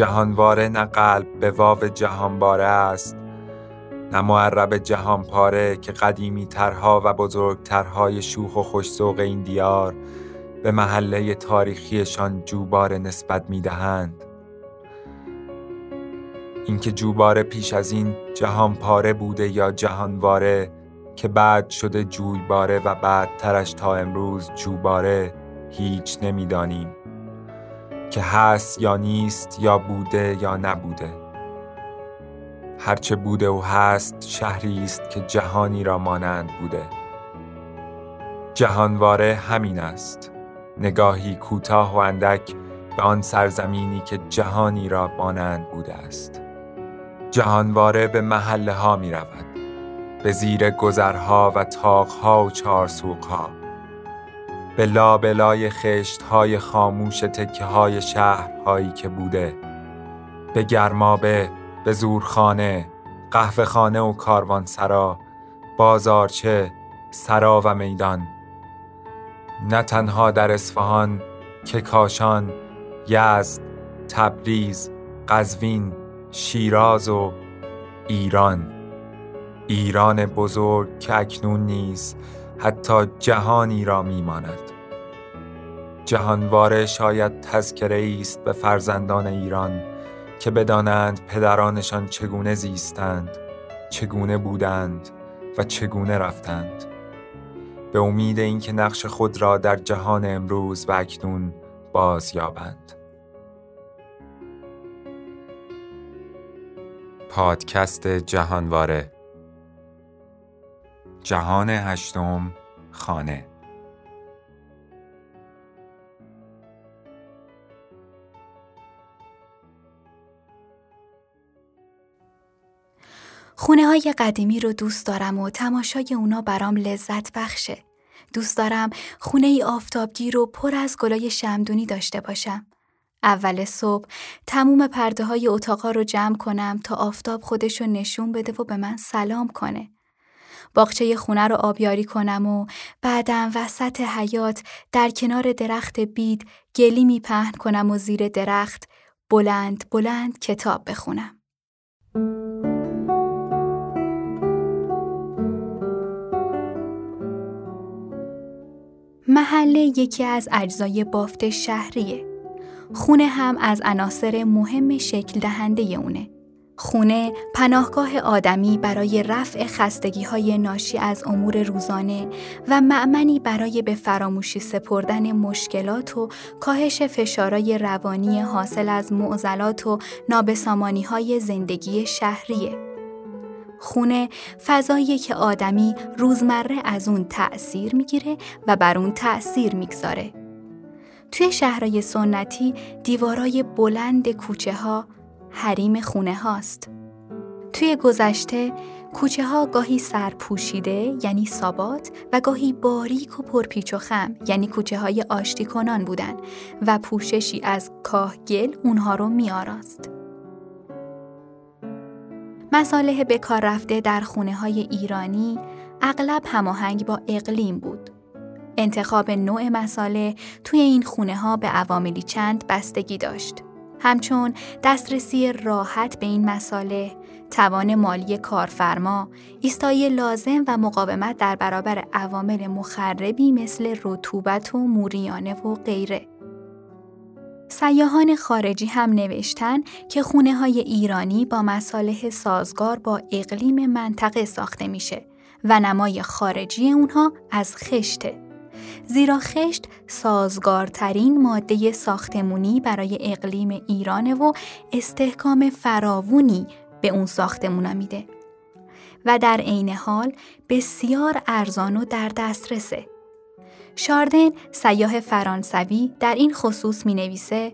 جهانواره نه قلب به واو جهانباره است نه معرب جهانپاره که قدیمی ترها و بزرگترهای شوخ و خوشسوق این دیار به محله تاریخیشان جوباره نسبت می دهند. اینکه جوباره پیش از این جهان پاره بوده یا جهانواره که بعد شده جویباره و بعد ترش تا امروز جوباره هیچ نمی‌دانیم که هست یا نیست یا بوده یا نبوده. هرچه بوده و هست شهری است که جهانی را مانند بوده. جهانواره همین است. نگاهی کوتاه و اندک به آن سرزمینی که جهانی را مانند بوده است. جهانواره به محله ها می رود به زیر گذرها و تاقها و چارسوقها. به لابلای خشت های خاموش تکه های شهرهایی که بوده به گرمابه به زورخانه قهوه خانه و کاروانسرا بازارچه سرا و میدان. نه تنها در اصفهان که کاشان یزد تبریز قزوین شیراز و ایران. ایران بزرگ که اکنون نیز حتی جهانی را میماند. جهانواره شاید تذکره است به فرزندان ایران که بدانند پدرانشان چگونه زیستند چگونه بودند و چگونه رفتند. به امید اینکه نقش خود را در جهان امروز و اکنون باز یابند پادکست جهانواره جهان هشتم خانه خونه های قدیمی رو دوست دارم و تماشای اونا برام لذت بخشه. دوست دارم خونه ای آفتابگیر و پر از گلای شمدونی داشته باشم. اول صبح تموم پرده های اتاقا رو جمع کنم تا آفتاب خودش رو نشون بده و به من سلام کنه. باغچه خونه رو آبیاری کنم و بعدم وسط حیات در کنار درخت بید گلی می پهن کنم و زیر درخت بلند بلند کتاب بخونم. محله یکی از اجزای بافت شهریه. خونه هم از عناصر مهم شکل دهنده اونه. خونه پناهگاه آدمی برای رفع خستگی های ناشی از امور روزانه و معمنی برای به فراموشی سپردن مشکلات و کاهش فشارای روانی حاصل از معضلات و نابسامانی های زندگی شهریه. خونه فضایی که آدمی روزمره از اون تأثیر می‌گیره و بر اون تأثیر می‌گذاره. توی شهرهای سنتی دیوارای بلند کوچه ها حریم خونه هاست. توی گذشته کوچه ها گاهی سرپوشیده یعنی سابات و گاهی باریک و پرپیچ و خم یعنی کوچه های آشتی کنان بودن و پوششی از کاهگل اونها رو میاراست. مساله به کار رفته در خونه های ایرانی اغلب هماهنگ با اقلیم بود. انتخاب نوع مساله توی این خونه ها به عواملی چند بستگی داشت. همچون دسترسی راحت به این مساله، توان مالی کارفرما، ایستایی لازم و مقاومت در برابر عوامل مخربی مثل رطوبت و موریانه و غیره. سیاهان خارجی هم نوشتن که خونه های ایرانی با مساله سازگار با اقلیم منطقه ساخته میشه و نمای خارجی اونها از خشته. زیرا خشت سازگارترین ماده ساختمونی برای اقلیم ایرانه و استحکام فراوونی به اون ساختمونا میده و در عین حال بسیار ارزان و در دسترسه. شاردن سیاه فرانسوی در این خصوص می نویسه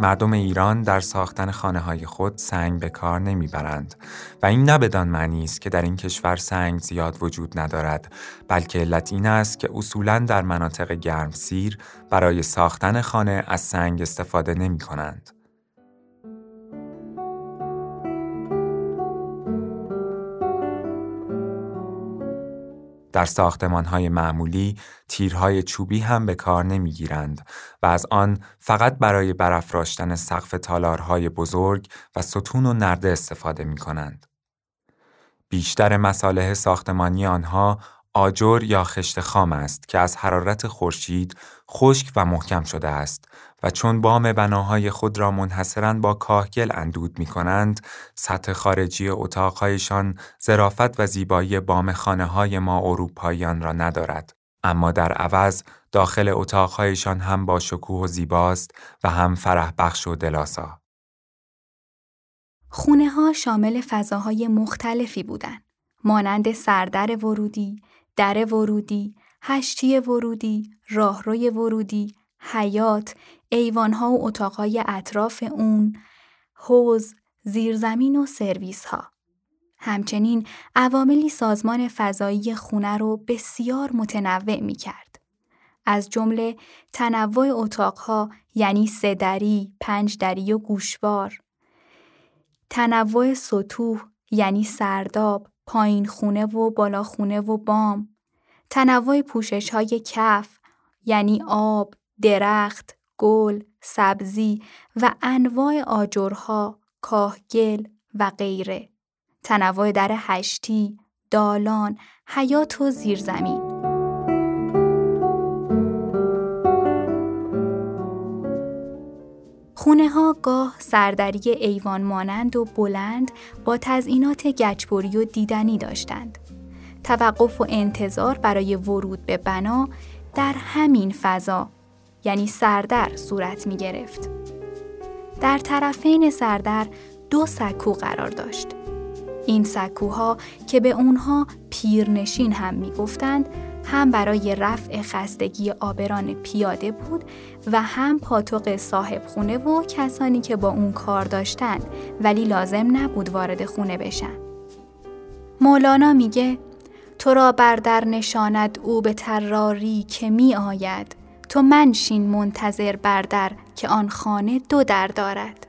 مردم ایران در ساختن خانه های خود سنگ به کار نمی‌برند و این نه بدان معنی است که در این کشور سنگ زیاد وجود ندارد بلکه علت این است که اصولا در مناطق گرمسیر برای ساختن خانه از سنگ استفاده نمی کنند. در های معمولی تیرهای چوبی هم به کار نمی‌گیرند و از آن فقط برای برافراشتن سقف تالارهای بزرگ و ستون و نرده استفاده می کنند. بیشتر مصالح ساختمانی آنها آجر یا خشت خام است که از حرارت خورشید خشک و محکم شده است و چون بام بناهای خود را منحصرا با کاهگل اندود می کنند، سطح خارجی اتاقهایشان زرافت و زیبایی بام خانه های ما اروپاییان را ندارد. اما در عوض داخل اتاقهایشان هم با شکوه و زیباست و هم فرح بخش و دلاسا. خونه ها شامل فضاهای مختلفی بودند. مانند سردر ورودی، در ورودی، هشتی ورودی، راهروی ورودی، حیات، ایوانها و اتاقهای اطراف اون، حوز، زیرزمین و سرویس ها. همچنین عواملی سازمان فضایی خونه رو بسیار متنوع می کرد. از جمله تنوع اتاقها یعنی سه دری، پنج دری و گوشوار، تنوع سطوح یعنی سرداب، پایین خونه و بالا خونه و بام، تنوع پوشش های کف یعنی آب، درخت، گل، سبزی و انواع آجرها، کاهگل و غیره. تنوع در هشتی، دالان، حیات و زیرزمین. خونه ها گاه سردری ایوان مانند و بلند با تزئینات گچبری و دیدنی داشتند. توقف و انتظار برای ورود به بنا در همین فضا یعنی سردر صورت می گرفت. در طرفین سردر دو سکو قرار داشت. این سکوها که به اونها پیرنشین هم می گفتند هم برای رفع خستگی آبران پیاده بود و هم پاتوق صاحب خونه و کسانی که با اون کار داشتند ولی لازم نبود وارد خونه بشن. مولانا میگه تو را بردر نشاند او به تراری که می آید تو منشین منتظر بردر که آن خانه دو در دارد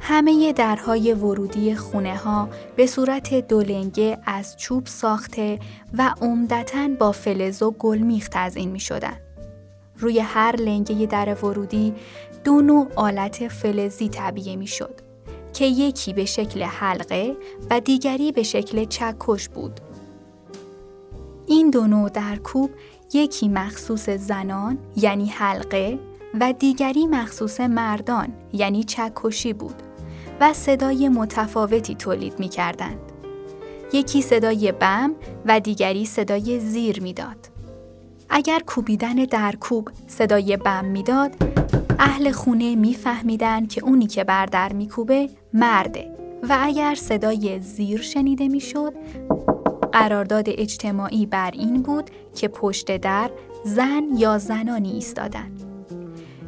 همه درهای ورودی خونه ها به صورت دولنگه از چوب ساخته و عمدتا با فلز و گلمیخ تزئین می شدن. روی هر لنگه در ورودی دو نوع آلت فلزی طبیعه می شد که یکی به شکل حلقه و دیگری به شکل چکش بود. این دو نوع در کوب یکی مخصوص زنان یعنی حلقه و دیگری مخصوص مردان یعنی چکشی بود و صدای متفاوتی تولید می کردند. یکی صدای بم و دیگری صدای زیر می‌داد. اگر کوبیدن در کوب صدای بم می‌داد، اهل خونه میفهمیدن که اونی که بر در میکوبه مرده و اگر صدای زیر شنیده می‌شد قرارداد اجتماعی بر این بود که پشت در زن یا زنانی ایستادن.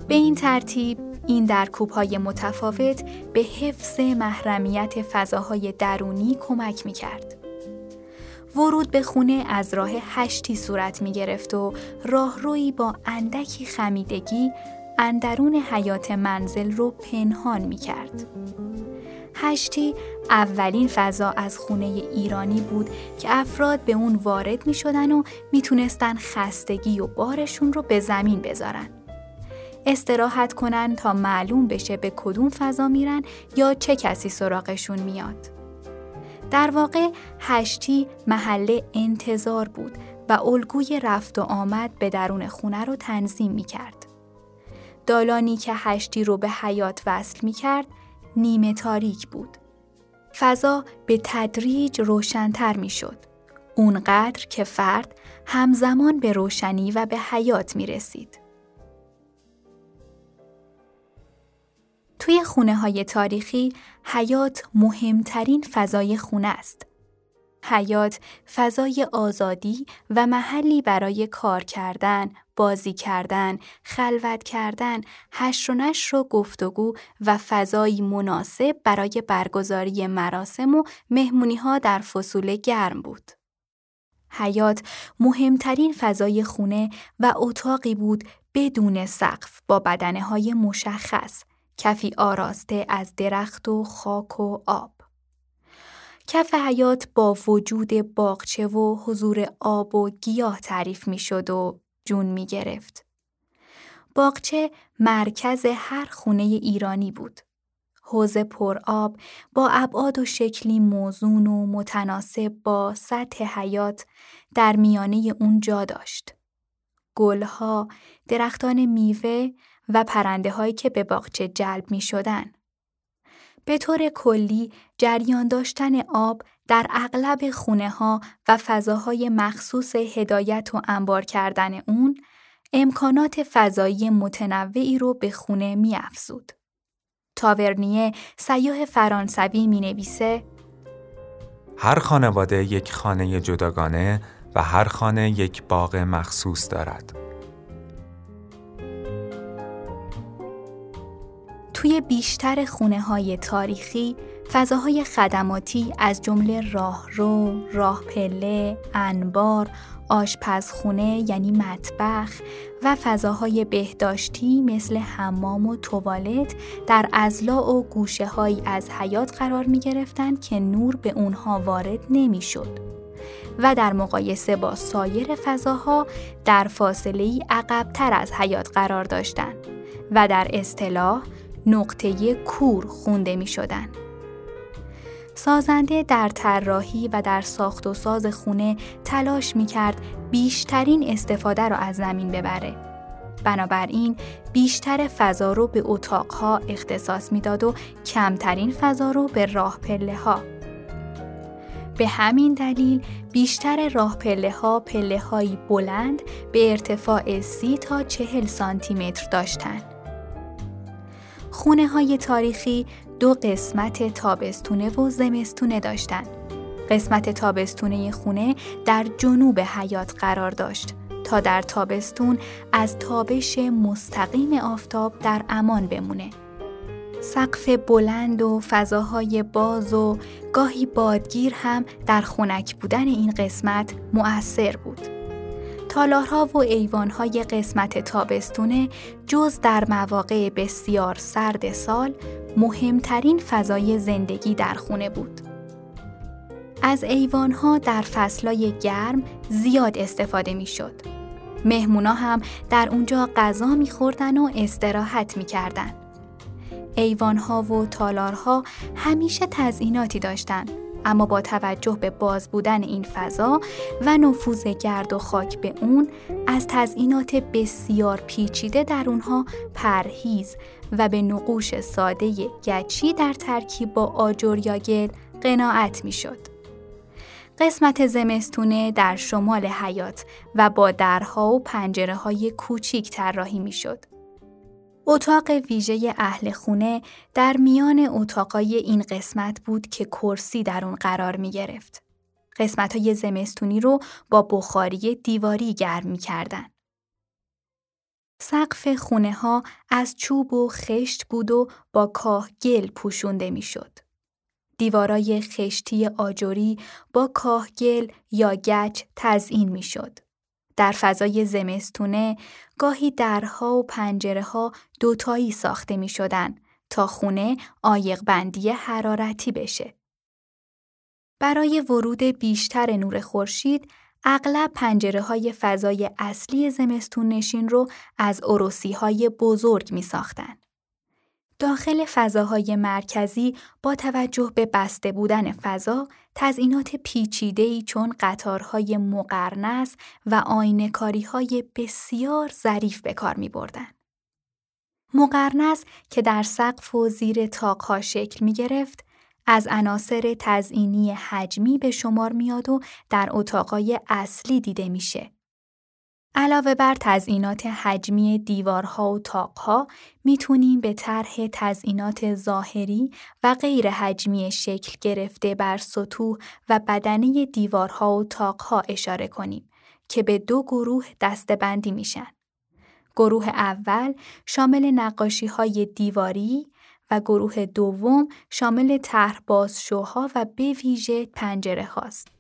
به این ترتیب این درکوب های متفاوت به حفظ محرمیت فضاهای درونی کمک می کرد. ورود به خونه از راه هشتی صورت می گرفت و راهروی با اندکی خمیدگی اندرون حیات منزل رو پنهان می کرد. هشتی اولین فضا از خونه ایرانی بود که افراد به اون وارد می شدن و می تونستن خستگی و بارشون رو به زمین بذارن. استراحت کنن تا معلوم بشه به کدوم فضا میرن یا چه کسی سراغشون میاد. در واقع هشتی محله انتظار بود و الگوی رفت و آمد به درون خونه رو تنظیم می کرد. دالانی که هشتی رو به حیات وصل می کرد نیمه تاریک بود. فضا به تدریج روشنتر می شد. اونقدر که فرد همزمان به روشنی و به حیات می رسید. توی خونه های تاریخی حیات مهمترین فضای خونه است. حیات فضای آزادی و محلی برای کار کردن، بازی کردن، خلوت کردن، هش و نش و گفتگو و فضایی مناسب برای برگزاری مراسم و مهمونی ها در فصول گرم بود. حیات مهمترین فضای خونه و اتاقی بود بدون سقف با بدنه های مشخص، کفی آراسته از درخت و خاک و آب. کف حیات با وجود باغچه و حضور آب و گیاه تعریف می شد و جون می گرفت. باغچه مرکز هر خونه ایرانی بود. حوز آب با ابعاد و شکلی موزون و متناسب با سطح حیات در میانه اون جا داشت. گلها، درختان میوه و پرنده هایی که به باغچه جلب می شدن. به طور کلی جریان داشتن آب در اغلب خونه ها و فضاهای مخصوص هدایت و انبار کردن اون امکانات فضایی متنوعی رو به خونه می افزود. تاورنیه سیاه فرانسوی می نویسه هر خانواده یک خانه جداگانه و هر خانه یک باغ مخصوص دارد. توی بیشتر خونه های تاریخی فضاهای خدماتی از جمله راهرو، راه پله، انبار، آشپزخونه یعنی مطبخ و فضاهای بهداشتی مثل حمام و توالت در ازلا و گوشه هایی از حیات قرار می گرفتن که نور به اونها وارد نمی شد. و در مقایسه با سایر فضاها در فاصله ای عقبتر از حیات قرار داشتند و در اصطلاح نقطه کور خونده می شدن. سازنده در طراحی و در ساخت و ساز خونه تلاش می کرد بیشترین استفاده را از زمین ببره. بنابراین بیشتر فضا رو به اتاقها اختصاص می‌داد و کمترین فضا رو به راه پله ها. به همین دلیل بیشتر راه پله ها پله هایی بلند به ارتفاع سی تا چهل سانتی متر داشتند. خونه های تاریخی دو قسمت تابستونه و زمستونه داشتند. قسمت تابستونه خونه در جنوب حیات قرار داشت تا در تابستون از تابش مستقیم آفتاب در امان بمونه. سقف بلند و فضاهای باز و گاهی بادگیر هم در خونک بودن این قسمت مؤثر بود. تالارها و ایوانهای قسمت تابستونه جز در مواقع بسیار سرد سال مهمترین فضای زندگی در خونه بود. از ایوانها در فصلای گرم زیاد استفاده می شد. مهمونا هم در اونجا غذا میخوردن و استراحت می‌کردن. ایوانها و تالارها همیشه تزئیناتی داشتند اما با توجه به باز بودن این فضا و نفوذ گرد و خاک به اون از تزئینات بسیار پیچیده در اونها پرهیز و به نقوش ساده گچی در ترکیب با آجر یا گل قناعت می‌شد. قسمت زمستونه در شمال حیات و با درها و پنجره های کوچیک طراحی می‌شد. اتاق ویژه اهل خونه در میان اتاقای این قسمت بود که کرسی در اون قرار می گرفت. قسمت های زمستونی رو با بخاری دیواری گرم می کردن. سقف خونه ها از چوب و خشت بود و با کاه گل پوشونده می شد. دیوارای خشتی آجوری با کاهگل یا گچ تزئین می شد. در فضای زمستونه گاهی درها و پنجره ها دوتایی ساخته می شدن تا خونه آیق بندی حرارتی بشه. برای ورود بیشتر نور خورشید اغلب پنجره های فضای اصلی زمستون نشین رو از اروسی های بزرگ می ساختن. داخل فضاهای مرکزی با توجه به بسته بودن فضا تزئینات پیچیده‌ای چون قطارهای مقرنس و آینکاری های بسیار ظریف به کار می بردن. مقرنس که در سقف و زیر تاقها شکل می گرفت، از عناصر تزئینی حجمی به شمار میاد و در اتاقای اصلی دیده میشه. علاوه بر تزئینات حجمی دیوارها و تاقها می‌تونیم به طرح تزئینات ظاهری و غیر حجمی شکل گرفته بر سطوح و بدنه دیوارها و تاقها اشاره کنیم که به دو گروه دستبندی میشن. گروه اول شامل نقاشی های دیواری و گروه دوم شامل طرح بازشوها و به ویژه پنجره هاست.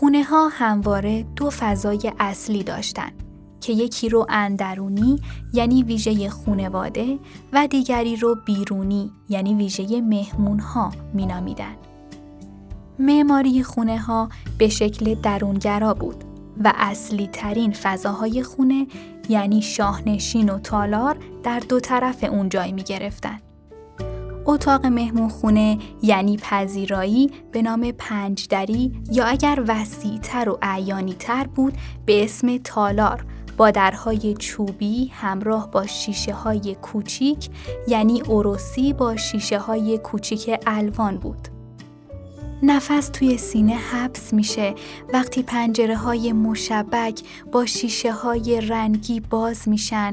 خونه ها همواره دو فضای اصلی داشتند. که یکی رو اندرونی یعنی ویژه خونواده و دیگری رو بیرونی یعنی ویژه مهمون ها مینامیدن. معماری خونه ها به شکل درونگرا بود و اصلی ترین فضاهای خونه یعنی شاهنشین و تالار در دو طرف اون جای می گرفتن. اتاق مهمون خونه یعنی پذیرایی به نام پنجدری یا اگر وسیعتر و تر بود به اسم تالار با درهای چوبی همراه با شیشه های کوچیک یعنی اوروسی با شیشه های کوچیک الوان بود. نفس توی سینه حبس میشه وقتی پنجره های مشبک با شیشه های رنگی باز میشن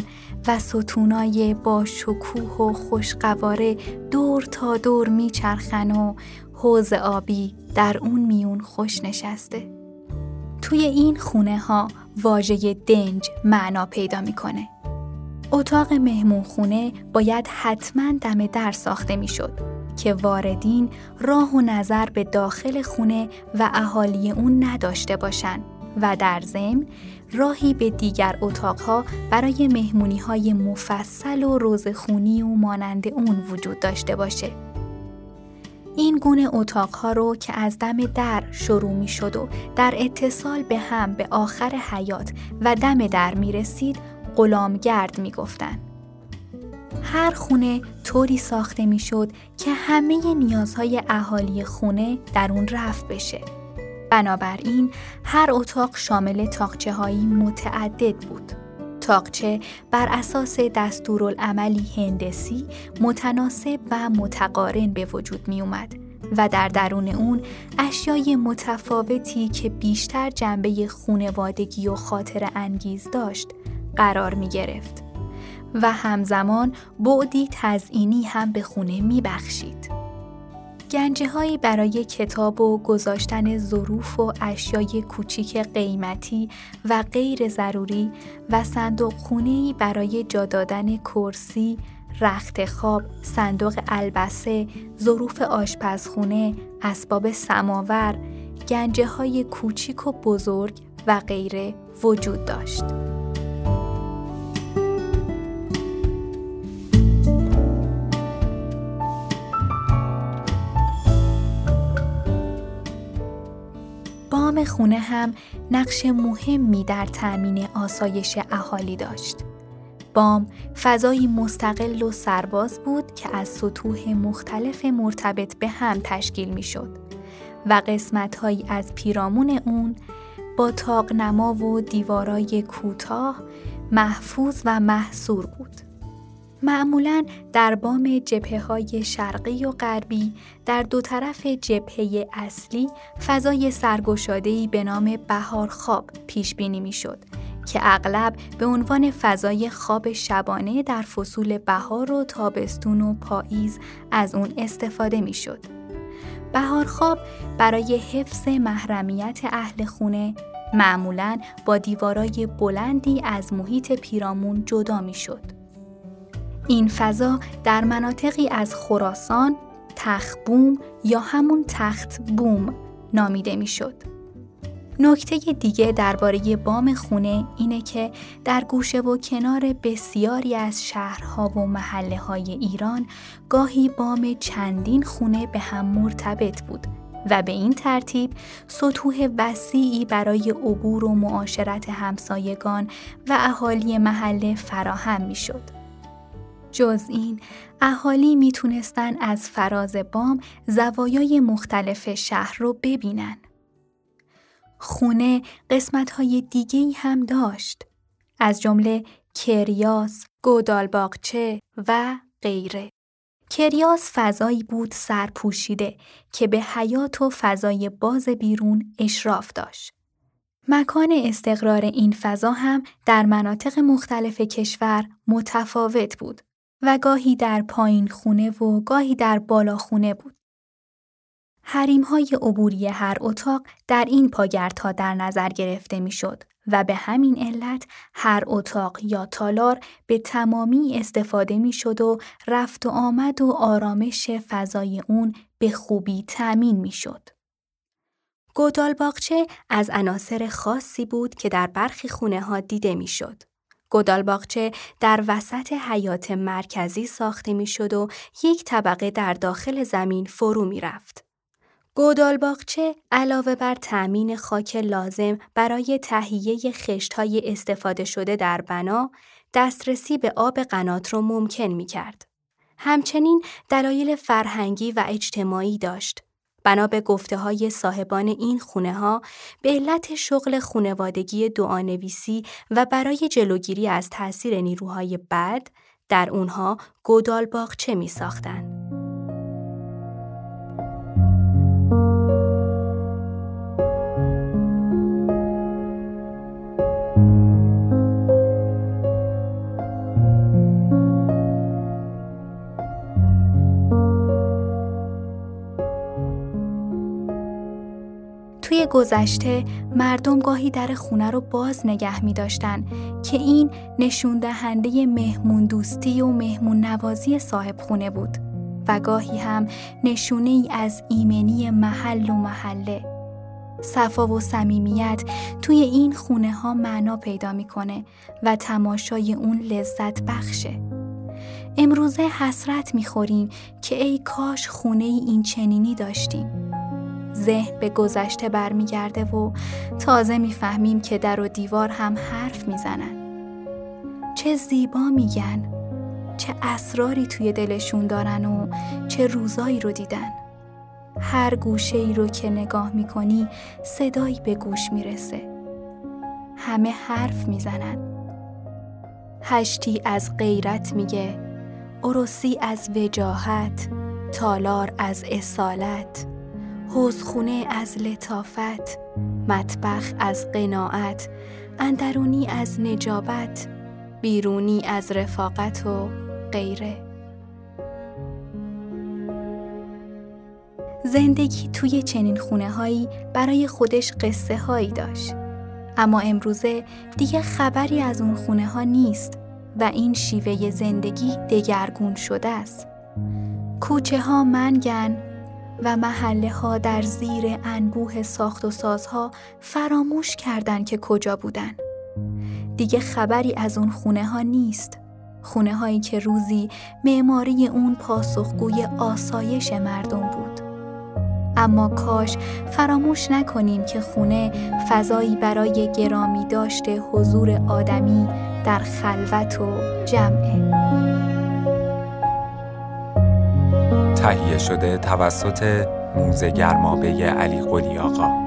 و ستونای با شکوه و خوشقواره دور تا دور میچرخن و حوز آبی در اون میون خوش نشسته. توی این خونه ها واژه دنج معنا پیدا می‌کنه. اتاق مهمون خونه باید حتما دم در ساخته می‌شد که واردین راه و نظر به داخل خونه و اهالی اون نداشته باشند و در ضمن راهی به دیگر اتاقها برای مهمونی های مفصل و روزخونی و مانند اون وجود داشته باشه. این گونه اتاقها رو که از دم در شروع می شد و در اتصال به هم به آخر حیات و دم در می رسید غلامگرد می گفتن. هر خونه طوری ساخته می شد که همه نیازهای اهالی خونه در اون رفت بشه. بنابراین هر اتاق شامل تاقچه هایی متعدد بود. تاقچه بر اساس دستورالعملی هندسی متناسب و متقارن به وجود می اومد و در درون اون اشیای متفاوتی که بیشتر جنبه خونوادگی و خاطر انگیز داشت قرار می گرفت. و همزمان بعدی تزئینی هم به خونه می بخشید. گنجه هایی برای کتاب و گذاشتن ظروف و اشیای کوچیک قیمتی و غیر ضروری و صندوق خونه برای جا دادن کرسی، رخت خواب، صندوق البسه، ظروف آشپزخونه، اسباب سماور، گنجه های کوچیک و بزرگ و غیره وجود داشت. خونه هم نقش مهمی در تأمین آسایش اهالی داشت. بام فضایی مستقل و سرباز بود که از سطوح مختلف مرتبط به هم تشکیل می شد و قسمتهایی از پیرامون اون با تاقنما و دیوارای کوتاه محفوظ و محصور بود. معمولا در بام جبهه های شرقی و غربی در دو طرف جبهه اصلی فضای سرگشاده‌ای به نام بهار خواب پیش بینی می شد که اغلب به عنوان فضای خواب شبانه در فصول بهار و تابستون و پاییز از اون استفاده می شد. بهار خواب برای حفظ محرمیت اهل خونه معمولا با دیوارای بلندی از محیط پیرامون جدا می شد. این فضا در مناطقی از خراسان تخبوم یا همون تخت بوم نامیده می‌شد. نکته دیگه درباره بام خونه اینه که در گوشه و کنار بسیاری از شهرها و محله های ایران گاهی بام چندین خونه به هم مرتبط بود و به این ترتیب سطوح وسیعی برای عبور و معاشرت همسایگان و اهالی محله فراهم می‌شد. جز این اهالی می‌تونستن از فراز بام زوایای مختلف شهر رو ببینن. خونه قسمت های دیگه هم داشت. از جمله کریاس، گودالباغچه و غیره. کریاس فضایی بود سرپوشیده که به حیات و فضای باز بیرون اشراف داشت. مکان استقرار این فضا هم در مناطق مختلف کشور متفاوت بود و گاهی در پایین خونه و گاهی در بالا خونه بود. حریم های عبوری هر اتاق در این پاگردها در نظر گرفته می‌شد و به همین علت هر اتاق یا تالار به تمامی استفاده می شد و رفت و آمد و آرامش فضای اون به خوبی تأمین می شد. گودال باغچه از عناصر خاصی بود که در برخی خونه ها دیده می‌شد. گودال باغچه در وسط حیات مرکزی ساخته می‌شد و یک طبقه در داخل زمین فرو می رفت. گودال باغچه علاوه بر تأمین خاک لازم برای تهیه های استفاده شده در بنا، دسترسی به آب قنات را ممکن می کرد. همچنین دلایل فرهنگی و اجتماعی داشت. بنا به گفته های صاحبان این خونه ها به علت شغل خونوادگی دعانویسی و برای جلوگیری از تاثیر نیروهای بد در اونها گودال باغچه می ساختن. گذشته مردم گاهی در خونه رو باز نگه می داشتن که این نشون دهنده مهمون دوستی و مهمون نوازی صاحب خونه بود و گاهی هم نشونه ای از ایمنی محل و محله. صفا و صمیمیت توی این خونه ها معنا پیدا می‌کنه و تماشای اون لذت بخشه. امروزه حسرت می‌خوریم که ای کاش خونه ای این چنینی داشتیم. ذهن به گذشته برمیگرده و تازه می‌فهمیم که در و دیوار هم حرف می‌زنن. چه زیبا میگن، چه اسراری توی دلشون دارن و چه روزایی رو دیدن. هر گوشه ای رو که نگاه می‌کنی صدایی به گوش می‌رسه. همه حرف می‌زنن. هشتی از غیرت میگه، اروسی از وجاهت، تالار از اصالت. حوزخونه از لطافت مطبخ از قناعت اندرونی از نجابت بیرونی از رفاقت و غیره. زندگی توی چنین خونه هایی برای خودش قصه هایی داشت. اما امروزه دیگه خبری از اون خونه ها نیست و این شیوه زندگی دگرگون شده است. کوچه ها منگن و محله ها در زیر انبوه ساخت و سازها فراموش کردند که کجا بودن. دیگه خبری از اون خونه ها نیست. خونه هایی که روزی معماری اون پاسخگوی آسایش مردم بود. اما کاش فراموش نکنیم که خونه فضایی برای گرامی داشته حضور آدمی در خلوت و جمعه. تهیه شده توسط موزه گرمابه علی قلی آقا.